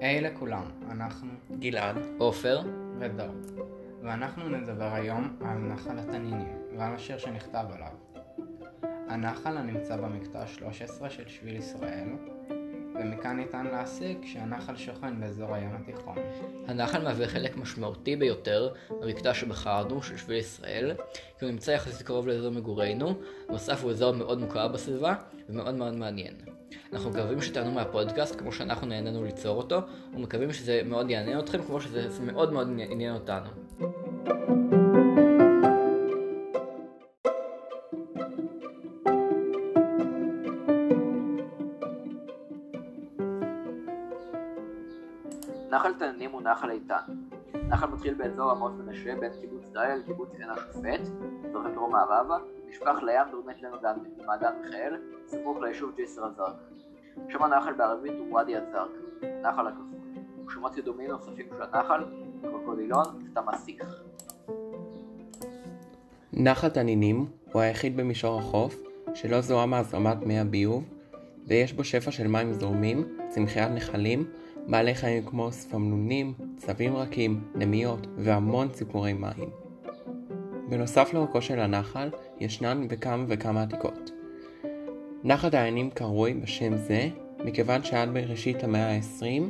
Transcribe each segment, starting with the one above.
היי לכולם, אנחנו גלעד, עופר, ודור, ואנחנו נדבר היום על נחל התנינים ועל השיר שנכתב עליו. הנחל הנמצא במקטע 13 של שביל ישראל, ומכאן ניתן להסיק שהנחל שוכן באזור הים התיכון. הנחל מהווה חלק משמעותי ביותר במקטע שבחרנו של שביל ישראל, כי הוא נמצא יחסית קרוב לאזור מגורינו, בנוסף הוא אזור מאוד מוכר בסביבה ומאוד מאוד מעניין. אנחנו מקווים שתענו מהפודקאסט כמו שאנחנו נהנינו ליצור אותו, ומקווים שזה מאוד יעניין אתכם כמו שזה מאוד מאוד עניין אותנו. נחל תנינים הוא נחל איתן. נחל מתחיל באזור עמוס מנשה בין קיבוץ דליה לקיבוץ עין השופט, זורק דרום מערבה, נשפך לים דרומית למעגן מיכאל, סמוך ליישוב ג'סר א-זרקא. שם הנחל בערבית הוא ואדי א-זרקא, נחל הכפול. ושמות קדומים נוספים של הנחל, קרוקודילון ותמסיך. נחל תנינים הוא היחיד במישור החוף שלא זוהה מהזרמת מי הביוב ויש בו שפע של מים זורמים, צמחיית נחלים, בעלי חיים כמו ספמנונים, צבים רכים, נמיות והמון ציפורי מים. בנוסף לאורכו של הנחל ישנן בכמה וכמה עתיקות. נחל דיינים קרוי בשם זה מכיוון שעד בראשית המאה ה-20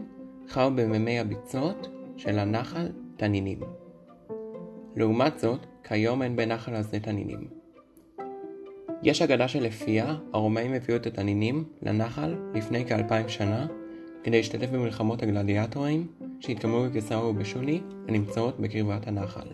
חיו במימי הביצות של הנחל תנינים. לעומת זאת, כיום אין בנחל הזה תנינים. יש אגדה שלפיה הרומאים הביאו את התנינים לנחל לפני כאלפיים שנה כדי להשתתף במלחמות הגלדיאטורים שהתקיימו בקיסריה ובשוני הנמצאות בקרבת הנחל.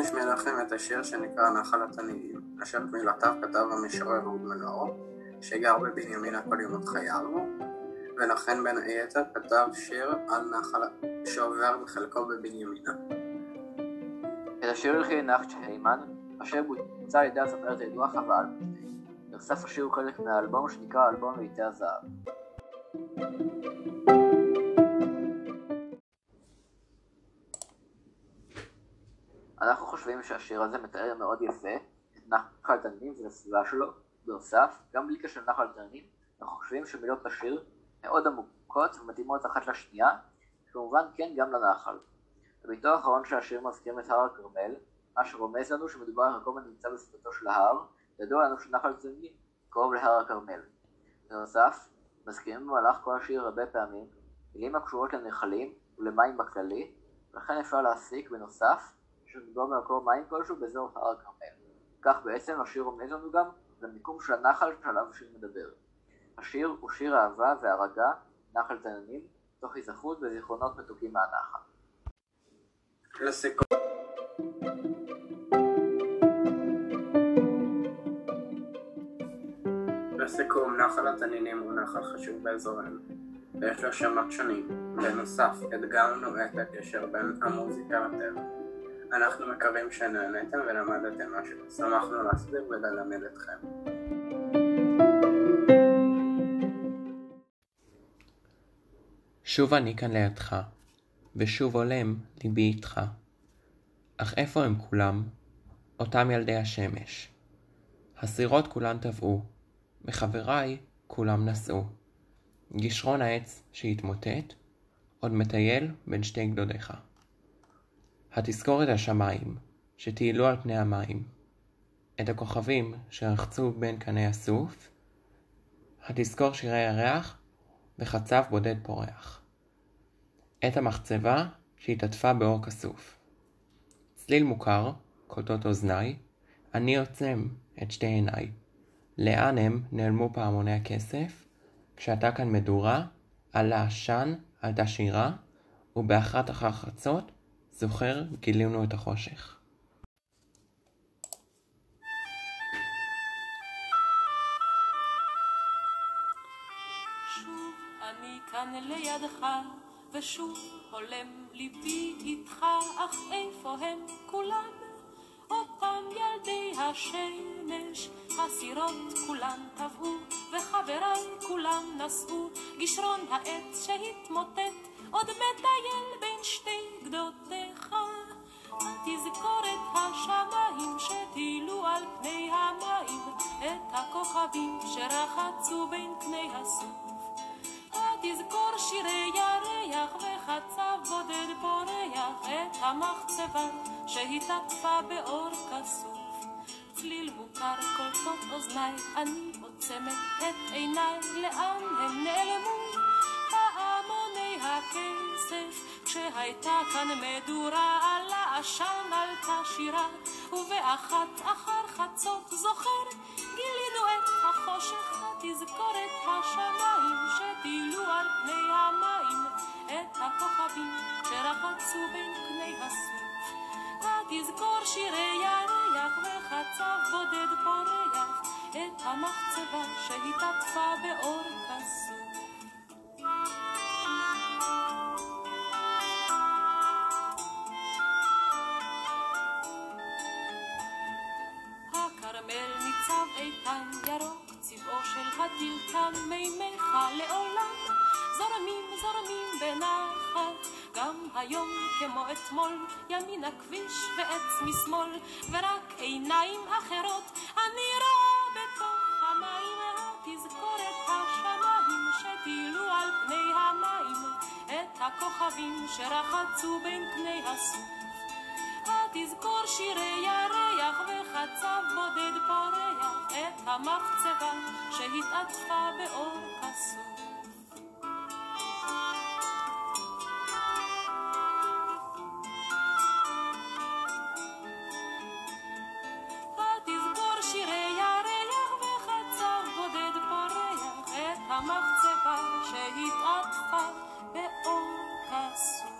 נשמע לכם את השיר שנקרא נחל התנינים, אשר את מילותיו כתב המשורר אהוד מנור, שגר בבנימינה כל ימות חייו, ולכן בין היתר כתב שיר על נחל שעובר בחלקו בבנימינה. את השיר הלחין נחצ'ה היימן, אשר בוצע על ידי הזמרת הידועה אלברשטיין. נחשף השיר חלק מהאלבום שנקרא אלבום לעיתי הזהב. אנחנו חושבים שהשיר הזה מתאר מאוד יפה את נחל תנינים ואת הסביבה שלו. בנוסף, גם בלי קשר לנחל תנינים, אנחנו חושבים שמילות השיר מאוד עמוקות ומתאימות אחת לשנייה, וכמובן כן גם לנחל. בביתו האחרון של השיר מזכירים את הר הכרמל, מה שרומז לנו שמדובר על מקום הנמצא בסביבתו של ההר, ידוע לנו שנחל תנינים קרוב להר הכרמל. בנוסף, מזכירים במהלך כל השיר הרבה פעמים מילים הקשורות לנחלים ולמים בכללי, ולכן אפשר להסיק בנוסף שמדובר במקור מים כלשהו באזור הר הכרמל. כך בעצם השיר רומז לנו גם למיקום של הנחל שעליו השיר מדבר. השיר הוא שיר אהבה והרגה, נחל תנינים, תוך היזכרות וזיכרונות מתוקים מהנחל. לסיכום לסיכום, נחל התנינים הוא נחל חשוב באזורנו, ויש לו שמות שונים. בנוסף, הדגמנו את הקשר בין המוזיקה לטבע. אנחנו מקווים שנהניתם ולמדתם משהו. שמחנו להסביר וללמד אתכם. שוב אני כאן לידך, ושוב עולם ליבי איתך. אך איפה הם כולם? אותם ילדי השמש. הסירות כולן טבעו, וחבריי כולם נסעו. גישרון העץ שהתמוטט, עוד מטייל בין שתי גדודיך. התזכור את השמיים, שטיילו על פני המים. את הכוכבים שרחצו בין קני הסוף. התזכור שירי ירח וחצב בודד פורח. את המחצבה שהתעטפה באור כסוף. צליל מוכר, קולטות אוזניי, אני עוצם את שתי עיניי. לאן הם נעלמו פעמוני הכסף? כשאתה כאן מדורה, עלה עשן, עלתה שירה, ובאחת אחר חצות, זוכר, גילינו את החושך. אני כאן לידך, ושוב הולם ליבי איתך, אך איפה הם כולם? אותם ילדי השמש, הסירות כולן טבעו, וחבריי כולם נשאו גישרון העץ שהתמוטט, עוד מטייל בין שתי גדותיך. תזכור את השמיים שטילו על פני המים, את הכוכבים שרחצו בין קני הסוף. תזכור שירי ירח וחצב בודד פורח, את המחצבה שהתעטפה באור כסוף. צליל מוכר קולטות אוזניי, אני עוצמת את עיניי, לאן הם נעלמו? פעמוני הכסף כשהייתה כאן מדורה על העשן עלתה שירה ובאחת אחר חצות זוכר גילינו את החושך התזכורת השמיים שטילו על פני המים את הכוכבים שרחצו בין קני הסוף. התזכור שירי ירח וחצב בודד פורח את המחצבה שהתעטפה באור כסוף היום כמו אתמול, ימין הכביש ועץ משמאל, ורק עיניים אחרות אני רואה בתוך המים, התזכורת השמיים שטילו על פני המים, את הכוכבים שרחצו בין קני הסוף. תזכור שירי ירח וחצב בודד פורח את המחצבה שהתעטפה באור כסוף. המחצבה שהתעטפה באור כסוף.